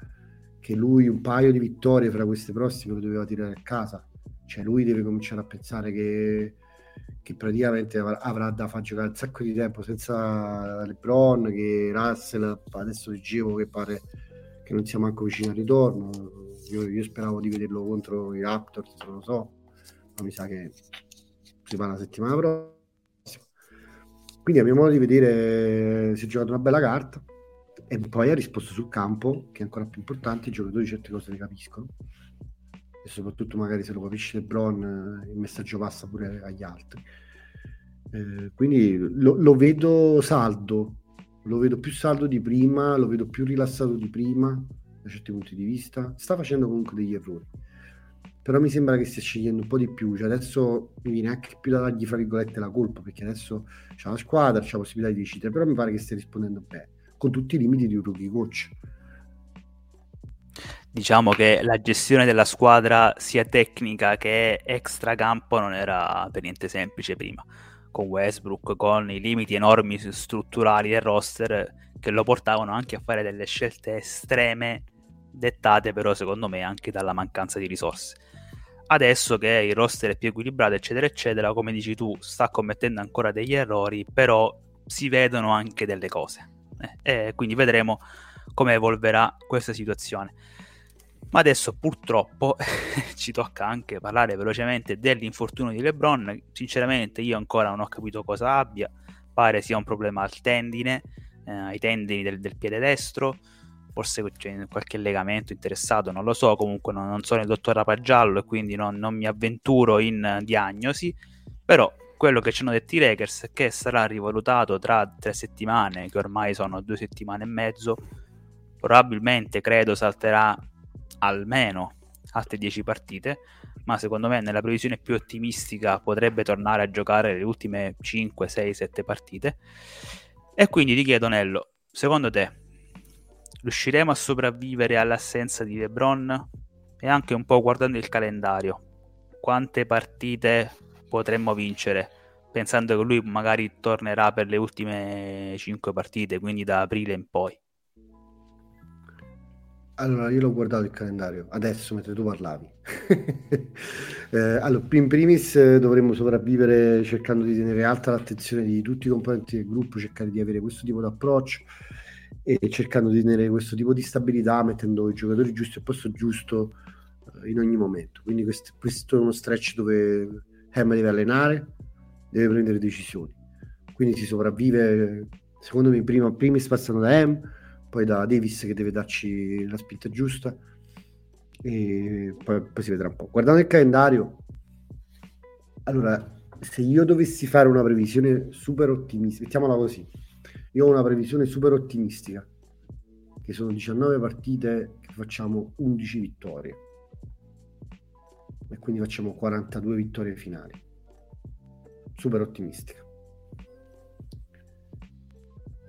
che lui un paio di vittorie fra queste prossime lo doveva tirare a casa. Cioè, lui deve cominciare a pensare che che praticamente avrà da far giocare un sacco di tempo senza LeBron, che Russell adesso leggevo che pare che non sia manco vicino al ritorno. Io, io speravo di vederlo contro i Raptors, non lo so, ma mi sa che si fa la settimana prossima. Quindi a mio modo di vedere si è giocato una bella carta. e poi ha risposto sul campo, che è ancora più importante, i giocatori certe cose le capiscono e soprattutto magari se lo capisce LeBron eh, il messaggio passa pure agli altri. Eh, quindi lo, lo, vedo saldo, lo vedo più saldo di prima, lo vedo più rilassato di prima da certi punti di vista. Sta facendo comunque degli errori, però mi sembra che stia scegliendo un po' di più. Cioè adesso mi viene anche più da dargli, fra virgolette, la colpa perché adesso c'ha la squadra, c'ha la possibilità di decidere, però mi pare che stia rispondendo bene, con tutti i limiti di un rookie coach diciamo che la gestione della squadra sia tecnica che extra campo non era per niente semplice prima. Con Westbrook con i limiti enormi strutturali del roster che lo portavano anche a fare delle scelte estreme dettate però secondo me anche dalla mancanza di risorse. Adesso che il roster è più equilibrato eccetera eccetera come dici tu sta commettendo ancora degli errori però si vedono anche delle cose eh, e quindi vedremo come evolverà questa situazione ma adesso purtroppo ci tocca anche parlare velocemente dell'infortunio di LeBron. Sinceramente io ancora non ho capito cosa abbia, pare sia un problema al tendine, eh, ai tendini del, del, piede destro, forse c'è qualche legamento interessato, non lo so, comunque non, non sono il dottor Rapagiallo e quindi non, non mi avventuro in diagnosi, però quello che ci hanno detto i Lakers è che sarà rivalutato tra tre settimane, che ormai sono due settimane e mezzo, probabilmente credo salterà almeno altre 10 partite, ma secondo me nella previsione più ottimistica potrebbe tornare a giocare le ultime 5, 6, 7 partite. E quindi ti chiedo Nello, secondo te riusciremo a sopravvivere all'assenza di LeBron? E anche un po' guardando il calendario, quante partite potremmo vincere? Pensando che lui magari tornerà per le ultime 5 partite, quindi da aprile in poi. Allora, io l'ho guardato il calendario adesso mentre tu parlavi. eh, allora, in primis eh, dovremmo sopravvivere cercando di tenere alta l'attenzione di tutti i componenti del gruppo, cercare di avere questo tipo di approccio e cercando di tenere questo tipo di stabilità, mettendo i giocatori giusti al posto giusto eh, in ogni momento. Quindi questo, questo, è uno stretch dove Hem deve allenare, deve prendere decisioni. Quindi si sopravvive, secondo me, prima, primis passano da Hem poi da Davis che deve darci la spinta giusta e poi, poi si vedrà un po'. Guardando il calendario, allora, se io dovessi fare una previsione super ottimistica, mettiamola così, io ho una previsione super ottimistica, che sono 19 partite che facciamo 11 vittorie e quindi facciamo 42 vittorie finali. Super ottimistica.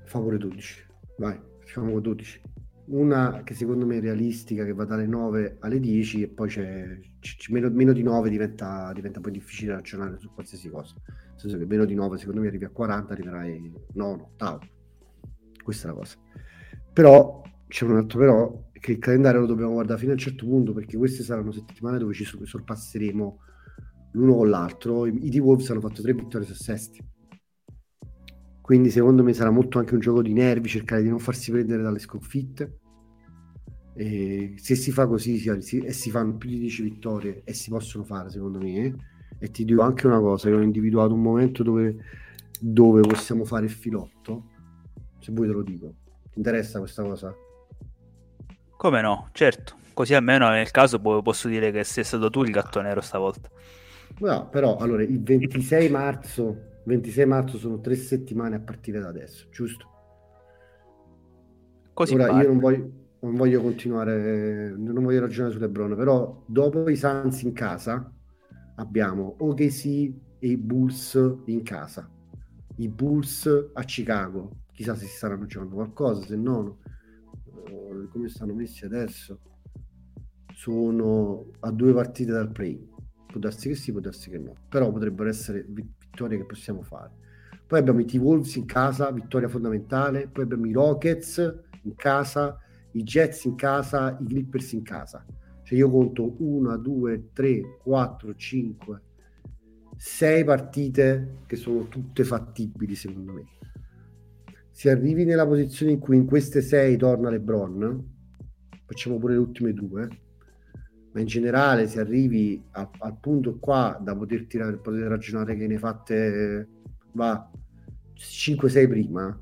Favore 12. Vai facciamo 12. Una che secondo me è realistica, che va dalle 9 alle 10 e poi c'è, c'è meno, meno, di 9 diventa, diventa poi difficile ragionare su qualsiasi cosa. Nel senso che meno di 9 secondo me arrivi a 40, arriverai 9, 8. Questa è la cosa. Però c'è un altro però, che il calendario lo dobbiamo guardare fino a un certo punto perché queste saranno settimane dove ci sorpasseremo l'uno con l'altro. I, T-Wolves hanno fatto 3 vittorie su sesti quindi secondo me sarà molto anche un gioco di nervi, cercare di non farsi prendere dalle sconfitte. E se si fa così si, e si fanno più di 10 vittorie e si possono fare secondo me. Eh? E ti dico anche una cosa, che ho individuato un momento dove, dove possiamo fare il filotto. Se vuoi te lo dico. Ti interessa questa cosa? Come no, certo. Così almeno nel caso posso dire che sei stato tu il gatto nero stavolta. No, però allora il 26 marzo 26 marzo sono tre settimane a partire da adesso, giusto? Così Ora parte. io non voglio, non voglio, continuare, non voglio ragionare su LeBron, però dopo i Suns in casa abbiamo OKC e i Bulls in casa. I Bulls a Chicago, chissà se si staranno giocando qualcosa, se no, eh, come stanno messi adesso? Sono a due partite dal play. Può darsi che sì, può darsi che no, però potrebbero essere vittorie che possiamo fare. Poi abbiamo i T-Wolves in casa, vittoria fondamentale, poi abbiamo i Rockets in casa, i Jets in casa, i Clippers in casa. Cioè io conto 1, 2, 3, 4, 5, 6 partite che sono tutte fattibili secondo me. Se arrivi nella posizione in cui in queste 6 torna LeBron, facciamo pure le ultime due, ma in generale se arrivi a, al punto qua da poter tirare, poter ragionare che ne fatte va 5-6 prima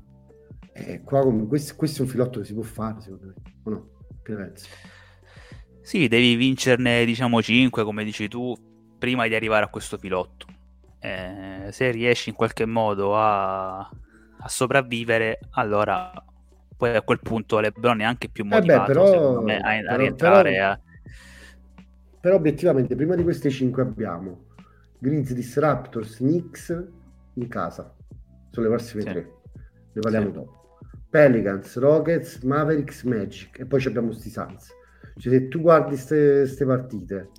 Eh, qua questo, questo è un filotto che si può fare, secondo me. O no? Che ne pensi? Sì, devi vincerne, diciamo, 5, come dici tu, prima di arrivare a questo filotto. Eh, se riesci in qualche modo a, a sopravvivere, allora poi a quel punto LeBron è anche più Eh beh, motivato, però- me, a, a però- rientrare. però- a- Però obiettivamente, prima di queste 5 abbiamo Grizzlies, Raptors, Knicks in casa. Sono le prossime Sì. tre. Ne parliamo Sì. dopo. Pelicans, Rockets, Mavericks, Magic. E poi ci abbiamo sti Suns. Cioè, se tu guardi queste partite,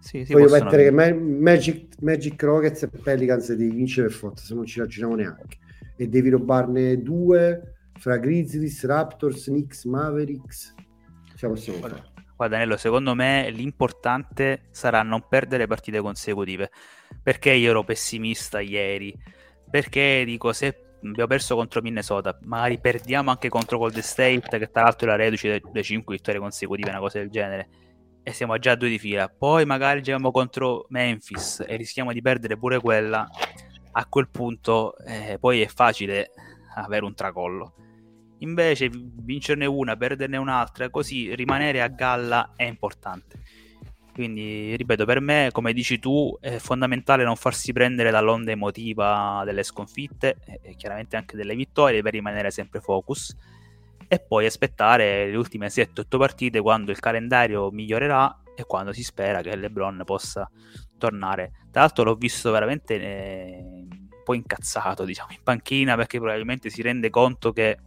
Sì, sì, voglio mettere che Magic, Magic, Rockets e Pelicans devi vincere per forza, se non ci ragioniamo neanche. E devi rubarne due fra Grizzlies, Raptors, Knicks, Mavericks. Ce la possiamo fare. Guarda, Nello, secondo me l'importante sarà non perdere partite consecutive. Perché io ero pessimista ieri? Perché dico, se abbiamo perso contro Minnesota, magari perdiamo anche contro Golden State, che tra l'altro la reduce delle 5 vittorie consecutive, una cosa del genere, e siamo già a due di fila. Poi magari giochiamo contro Memphis e rischiamo di perdere pure quella. A quel punto, eh, poi è facile avere un tracollo. Invece vincerne una, perderne un'altra, così rimanere a galla è importante. Quindi, ripeto, per me, come dici tu, è fondamentale non farsi prendere dall'onda emotiva delle sconfitte e e chiaramente anche delle vittorie per rimanere sempre focus e poi aspettare le ultime 7-8 partite quando il calendario migliorerà e quando si spera che LeBron possa tornare. Tra l'altro l'ho visto veramente eh, un po' incazzato, diciamo, in panchina perché probabilmente si rende conto che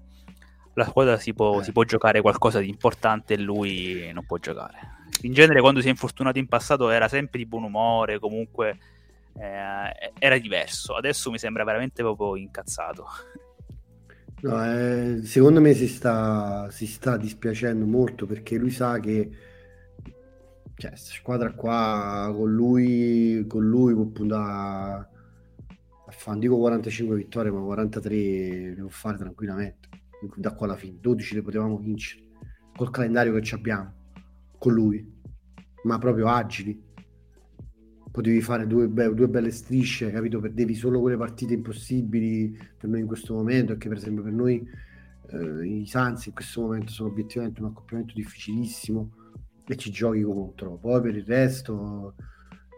la squadra si può, Eh. si può giocare qualcosa di importante e lui non può giocare. In genere quando si è infortunato in passato era sempre di buon umore, comunque eh, era diverso. Adesso mi sembra veramente proprio incazzato. No, eh, secondo me si sta, si sta dispiacendo molto perché lui sa che cioè, questa squadra qua con lui, con lui può puntare a non dico 45 vittorie, ma 43 le può fare tranquillamente. Da qua alla fine, 12 le potevamo vincere col calendario che abbiamo con lui, ma proprio agili. Potevi fare due, be- due belle strisce, capito? Perdevi solo quelle partite impossibili per noi in questo momento, perché per esempio per noi eh, i Suns in questo momento sono obiettivamente un accoppiamento difficilissimo e ci giochi contro. Poi per il resto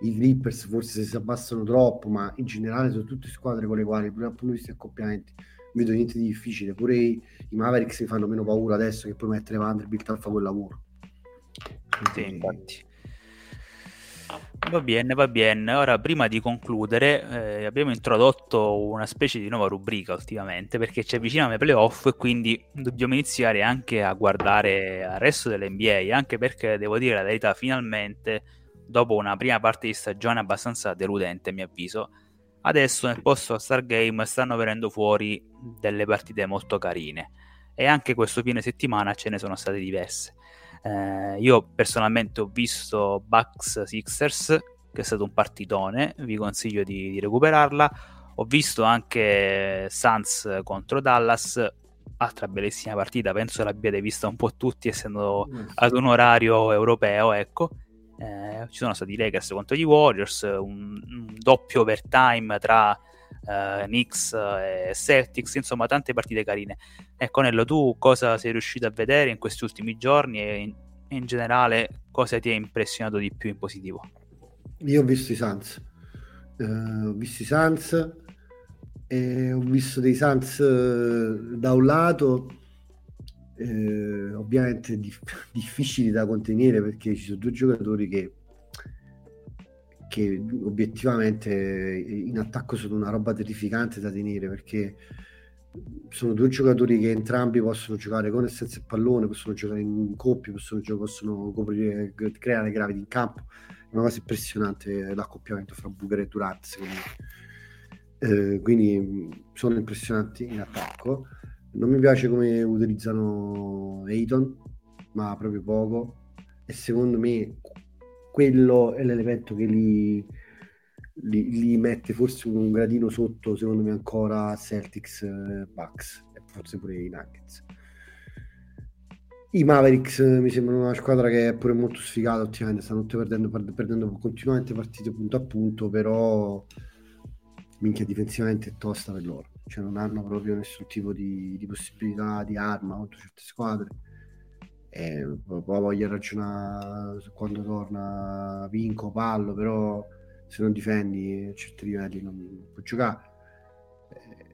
i Clippers forse si abbassano troppo, ma in generale sono tutte squadre con le quali dal punto di vista accoppiamenti vedo niente di difficile. Pure i, i Mavericks mi fanno meno paura adesso che puoi mettere Vanderbilt a fare quel lavoro. Sì, infatti. Va bene, va bene. Ora, prima di concludere, eh, abbiamo introdotto una specie di nuova rubrica ultimamente perché ci avviciniamo ai playoff e quindi dobbiamo iniziare anche a guardare al resto dell'NBA, anche perché devo dire la verità, finalmente, dopo una prima parte di stagione abbastanza deludente, a mio avviso, adesso nel posto Star Game stanno venendo fuori delle partite molto carine e anche questo fine settimana ce ne sono state diverse. Eh, io personalmente ho visto Bucks Sixers, che è stato un partitone, vi consiglio di, di recuperarla. Ho visto anche Suns contro Dallas, altra bellissima partita, penso l'abbiate vista un po' tutti, essendo ad un orario europeo, ecco. Eh, ci sono stati i Lakers contro gli Warriors, un, un doppio overtime tra eh, Knicks e Celtics, insomma tante partite carine. Ecco Nello, tu cosa sei riuscito a vedere in questi ultimi giorni e in, in generale cosa ti ha impressionato di più in positivo? Io ho visto i Suns, Eh, ho visto i Suns e ho visto dei Suns eh, da un lato eh, ovviamente dif- difficili da contenere perché ci sono due giocatori che, che obiettivamente in attacco sono una roba terrificante da tenere perché sono due giocatori che entrambi possono giocare con e senza il pallone, possono giocare in coppia, possono, gio- possono coprire, creare gravity in campo. È una cosa impressionante l'accoppiamento fra Booker e Durant, secondo me. Eh, quindi mh, sono impressionanti in attacco. Non mi piace come utilizzano Ayton, ma proprio poco. E secondo me quello è l'elemento che li, li, li mette forse un gradino sotto, secondo me, ancora Celtics, eh, Bucks e forse pure i Nuggets. I Mavericks eh, mi sembrano una squadra che è pure molto sfigata ultimamente, stanno perdendo, per- perdendo continuamente partite punto a punto, però minchia difensivamente è tosta per loro. Cioè non hanno proprio nessun tipo di, di possibilità di arma contro certe squadre. E poi voglio ragionare su quando torna vinco, pallo, però se non difendi a certi livelli non puoi giocare. Eh,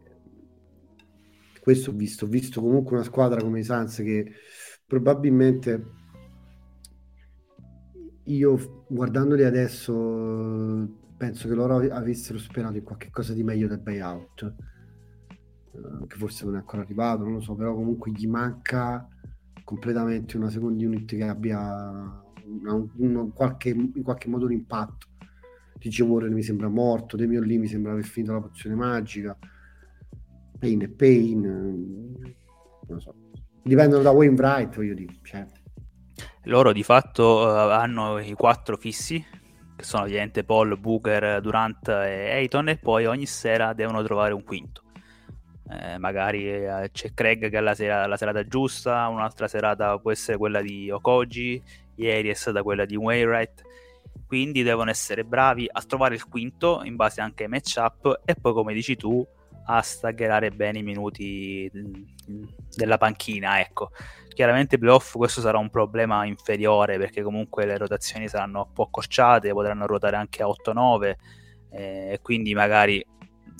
questo ho visto, ho visto comunque una squadra come i Sans che probabilmente io guardandoli adesso penso che loro avessero sperato in qualche cosa di meglio del buyout che forse non è ancora arrivato non lo so però comunque gli manca completamente una second unit che abbia una, una, qualche, in qualche modo un impatto. TJ Warren mi sembra morto Demion Lee mi sembra aver finito la pozione magica Pain e Pain non lo so. Dipendono da Wayne Wright voglio dire cioè loro di fatto uh, hanno i quattro fissi, che sono ovviamente Paul, Booker, Durant e Ayton, e poi ogni sera devono trovare un quinto. Eh, magari eh, c'è Craig che ha la, sera, la, serata giusta, un'altra serata può essere quella di Okoji, ieri è stata quella di Wainwright. Quindi devono essere bravi a trovare il quinto in base anche ai matchup e poi, come dici tu, a staggerare bene i minuti della panchina. Ecco. Chiaramente playoff questo sarà un problema inferiore perché comunque le rotazioni saranno un po' accorciate, potranno ruotare anche a 8-9 eh, quindi magari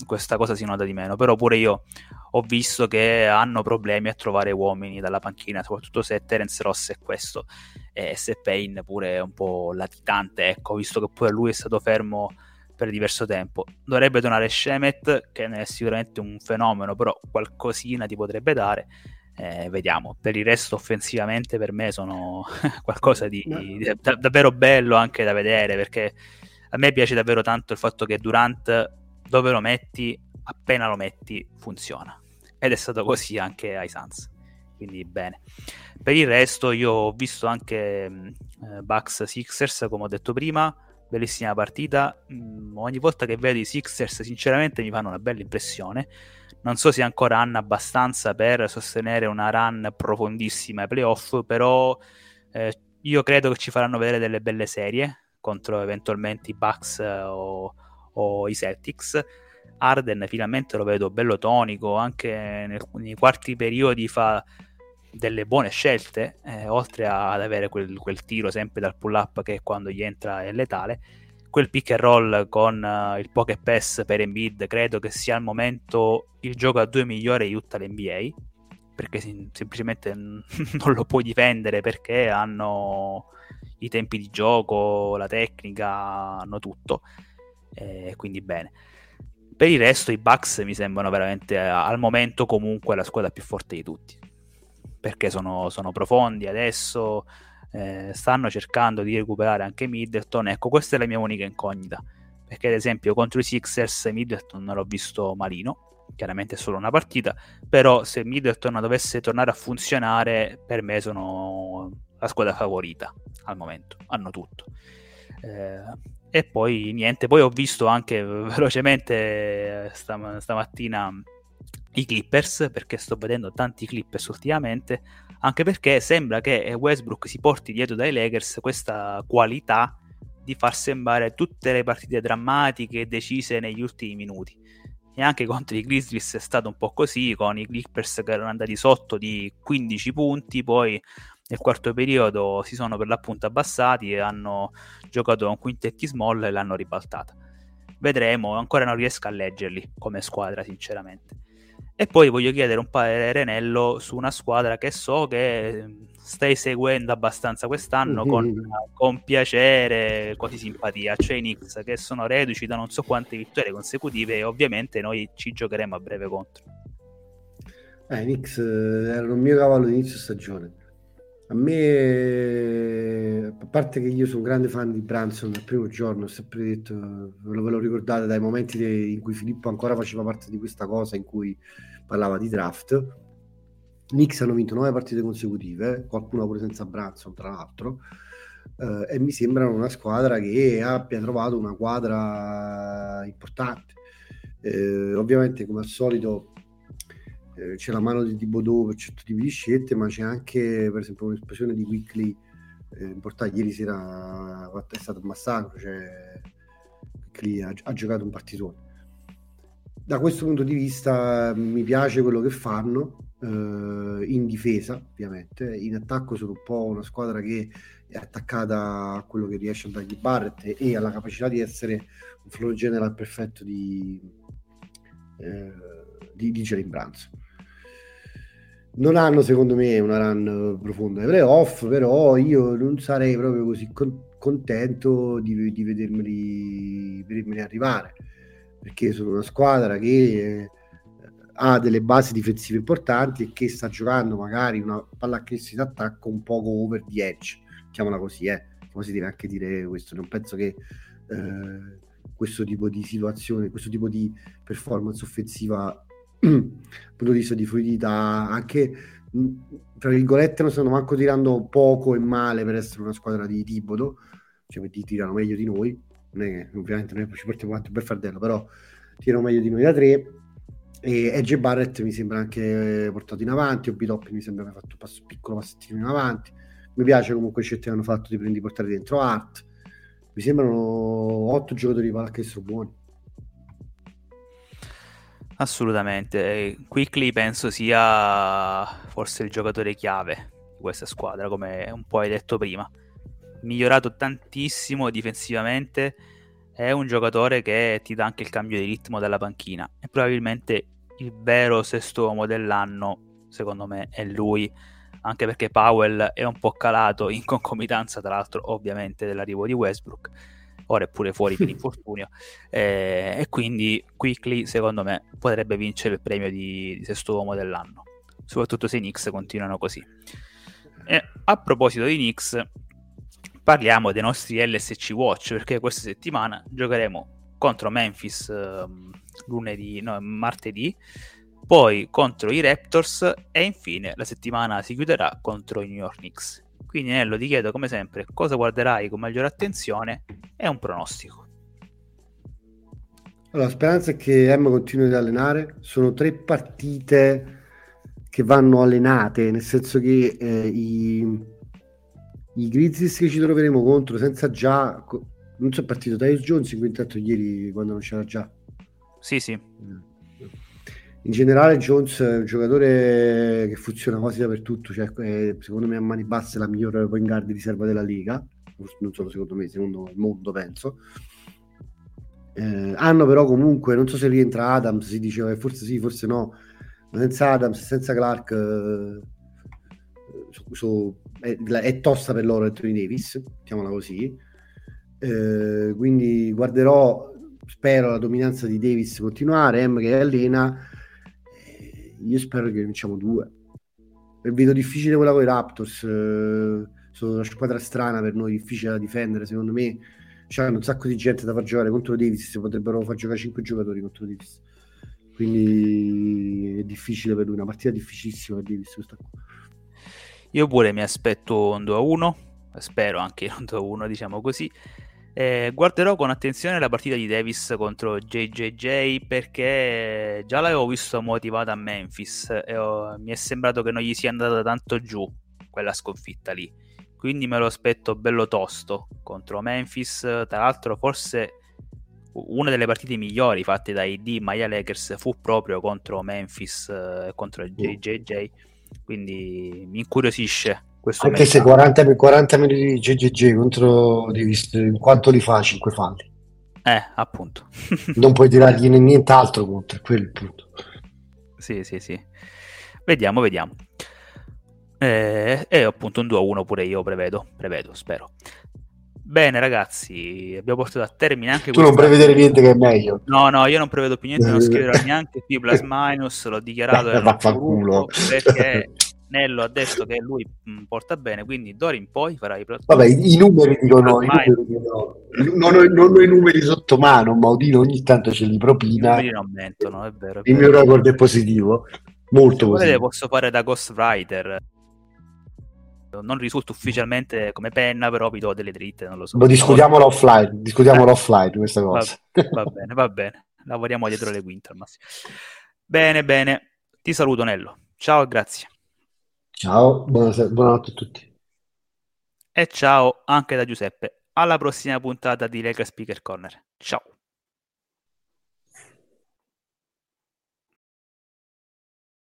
questa cosa si nota di meno. Però pure io ho visto che hanno problemi a trovare uomini dalla panchina, soprattutto se Terence Ross è questo e se Payne pure è un po' latitante, ecco, visto che pure lui è stato fermo per diverso tempo. Dovrebbe donare Shemet, che è sicuramente un fenomeno, però qualcosina ti potrebbe dare. Eh, vediamo. Per il resto, offensivamente, per me sono qualcosa di, di da, davvero bello anche da vedere perché a me piace davvero tanto il fatto che Durant, dove lo metti, appena lo metti, funziona. Ed è stato così anche ai Suns. Quindi bene. Per il resto, io ho visto anche eh, Bucks Sixers, come ho detto prima bellissima partita. Mm, ogni volta che vedo i Sixers, sinceramente, mi fanno una bella impressione. Non so se ancora hanno abbastanza per sostenere una run profondissima ai playoff, però eh, io credo che ci faranno vedere delle belle serie contro eventualmente i Bucks eh, o, o, i Celtics. Arden finalmente lo vedo bello tonico, anche nel, nei quarti periodi fa delle buone scelte, eh, oltre ad avere quel, quel, tiro sempre dal pull up che quando gli entra è letale, quel pick and roll con uh, il pocket pass per Embiid credo che sia al momento il gioco a due migliore Utah l'NBA perché sim- semplicemente non lo puoi difendere perché hanno i tempi di gioco, la tecnica, hanno tutto eh, quindi bene. Per il resto i Bucks mi sembrano veramente al momento comunque la squadra più forte di tutti. Perché sono, sono profondi adesso, eh, stanno cercando di recuperare anche Middleton. Ecco, questa è la mia unica incognita, perché ad esempio contro i Sixers Middleton non l'ho visto malino, chiaramente è solo una partita, però se Middleton dovesse tornare a funzionare, per me sono la squadra favorita al momento, hanno tutto. Eh, e poi niente, poi ho visto anche velocemente eh, stam- stamattina i Clippers, perché sto vedendo tanti Clippers ultimamente, anche perché sembra che Westbrook si porti dietro dai Lakers questa qualità di far sembrare tutte le partite drammatiche decise negli ultimi minuti. E anche contro i Grizzlies è stato un po' così, con i Clippers che erano andati sotto di 15 punti, poi nel quarto periodo si sono per l'appunto abbassati e hanno giocato un quintetti small e l'hanno ribaltata. Vedremo, ancora non riesco a leggerli come squadra, sinceramente. E poi voglio chiedere un parere Renello su una squadra che so che stai seguendo abbastanza quest'anno mm-hmm. con, con, piacere, quasi simpatia, cioè i Knicks che sono reduci da non so quante vittorie consecutive e ovviamente noi ci giocheremo a breve contro. Eh, i Knicks eh, erano un mio cavallo di inizio stagione. A me, a parte che io sono un grande fan di Branson dal primo giorno, ho sempre detto, ve lo, ve lo ricordate dai momenti in cui Filippo ancora faceva parte di questa cosa, in cui parlava di draft. Knicks hanno vinto nove partite consecutive, qualcuna pure senza Branson tra l'altro, eh, e mi sembrano una squadra che abbia trovato una quadra importante. Eh, ovviamente come al solito eh, c'è la mano di Thibodeau per certi tipi di scelte, ma c'è anche per esempio un'esplosione di Weekly eh, importante. Ieri sera è stato un massacro, cioè Weekly ha, ha giocato un partitone. da questo punto di vista mi piace quello che fanno eh, in difesa, ovviamente. In attacco sono un po' una squadra che è attaccata a quello che riesce a dargli Barrett e alla capacità di essere un floor general perfetto di, eh, di, di Jalen Branson. Non hanno secondo me una run profonda. Ai playoff, però io non sarei proprio così con- contento di, di vedermeli, vedermeli arrivare. Perché sono una squadra che eh, ha delle basi difensive importanti e che sta giocando magari una pallacanestro d'attacco un poco over the edge, chiamala così, eh. come si deve anche dire questo, non penso che eh, questo tipo di situazione, questo tipo di performance offensiva punto di vista di fluidità, anche tra virgolette non stanno manco tirando poco e male per essere una squadra di Tibodo, cioè ti tirano meglio di noi, non ovviamente noi ci portiamo avanti per fardello, però tirano meglio di noi da tre. E Edge Barrett mi sembra anche portato in avanti, Obitopp mi sembra aver fatto un passo, piccolo passettino in avanti. Mi piace comunque il scelta che hanno fatto di prendi portare dentro Art. Mi sembrano otto giocatori di pallacanestro buoni. Assolutamente. Quickly penso sia forse il giocatore chiave di questa squadra, come un po' hai detto prima migliorato tantissimo difensivamente. È un giocatore che ti dà anche il cambio di ritmo dalla panchina. E probabilmente il vero sesto uomo dell'anno, secondo me, è lui. Anche perché Powell è un po' calato in concomitanza, tra l'altro, ovviamente, dell'arrivo di Westbrook. Ora è pure fuori per infortunio. Eh, e quindi Quickly, secondo me, potrebbe vincere il premio di, di sesto uomo dell'anno. Soprattutto se i Knicks continuano così. E a proposito di Knicks, parliamo dei nostri LSC Watch perché questa settimana giocheremo contro Memphis eh, lunedì, no, martedì, poi contro i Raptors e infine la settimana si chiuderà contro i New York Knicks. Quindi Nello ti chiedo come sempre cosa guarderai con maggiore attenzione e un pronostico. Allora, la speranza è che M continui ad allenare. Sono tre partite che vanno allenate, nel senso che eh, i, i Grizzlies che ci troveremo contro senza già non so è partito Tyus Jones in quintetto ieri quando non c'era già sì sì in generale Jones è un giocatore che funziona quasi dappertutto cioè, è, secondo me a mani basse la migliore point guard di riserva della Liga non solo secondo me, secondo il mondo penso eh, hanno però comunque non so se rientra Adams si diceva che forse sì, forse no ma senza Adams, senza Clark eh, su è, è tosta per loro Anthony Davis, mettiamola così. Eh, quindi guarderò, spero la dominanza di Davis continuare, M che allena. Io spero che vinciamo due. Vedo difficile quella con i Raptors. Eh, sono una squadra strana per noi, difficile da difendere, secondo me. C'è un sacco di gente da far giocare contro Davis, si potrebbero far giocare 5 giocatori contro Davis. Quindi è difficile per lui, una partita difficilissima per Davis questa qua. Io pure mi aspetto un 2 a 1, spero anche un 2 a 1, diciamo così. Eh, guarderò con attenzione la partita di Davis contro JJJ perché già l'avevo visto motivata a Memphis e ho, mi è sembrato che non gli sia andata tanto giù quella sconfitta lì. Quindi me lo aspetto bello tosto contro Memphis. Tra l'altro, forse una delle partite migliori fatte dai D Maya Lakers fu proprio contro Memphis e eh, contro JJJ quindi mi incuriosisce questo anche se 40, 40 minuti di GGG contro Davis in quanto li fa? 5 falli. Eh appunto. Non puoi tirargli nient'altro contro quello il punto. Sì sì sì. Vediamo vediamo. Eh, e appunto un 2-1 pure io prevedo prevedo spero. Bene, ragazzi, abbiamo portato a termine anche Tu non prevedere niente che è meglio. No, no, io non prevedo più niente, non scriverò neanche più plus minus, l'ho dichiarato Vaffanculo. perché Nello ha detto che lui mh, porta bene, quindi d'ora in poi farà i Vabbè, i, numeri dicono, dicono non, ho, non ho i numeri sotto mano, ma Odino ogni tanto ce li propina. I numeri non mentono, è vero. È il mio record è positivo, molto positivo. posso fare da ghostwriter non risulta ufficialmente come penna, però vi do delle dritte, non lo so. Lo discutiamolo offline, discutiamolo eh. offline questa cosa. Va, va, bene, va bene. Lavoriamo dietro le quinte al massimo. Bene, bene. Ti saluto Nello. Ciao e grazie. Ciao, buonasera, buonanotte a tutti. E ciao anche da Giuseppe. Alla prossima puntata di Lega Speaker Corner. Ciao.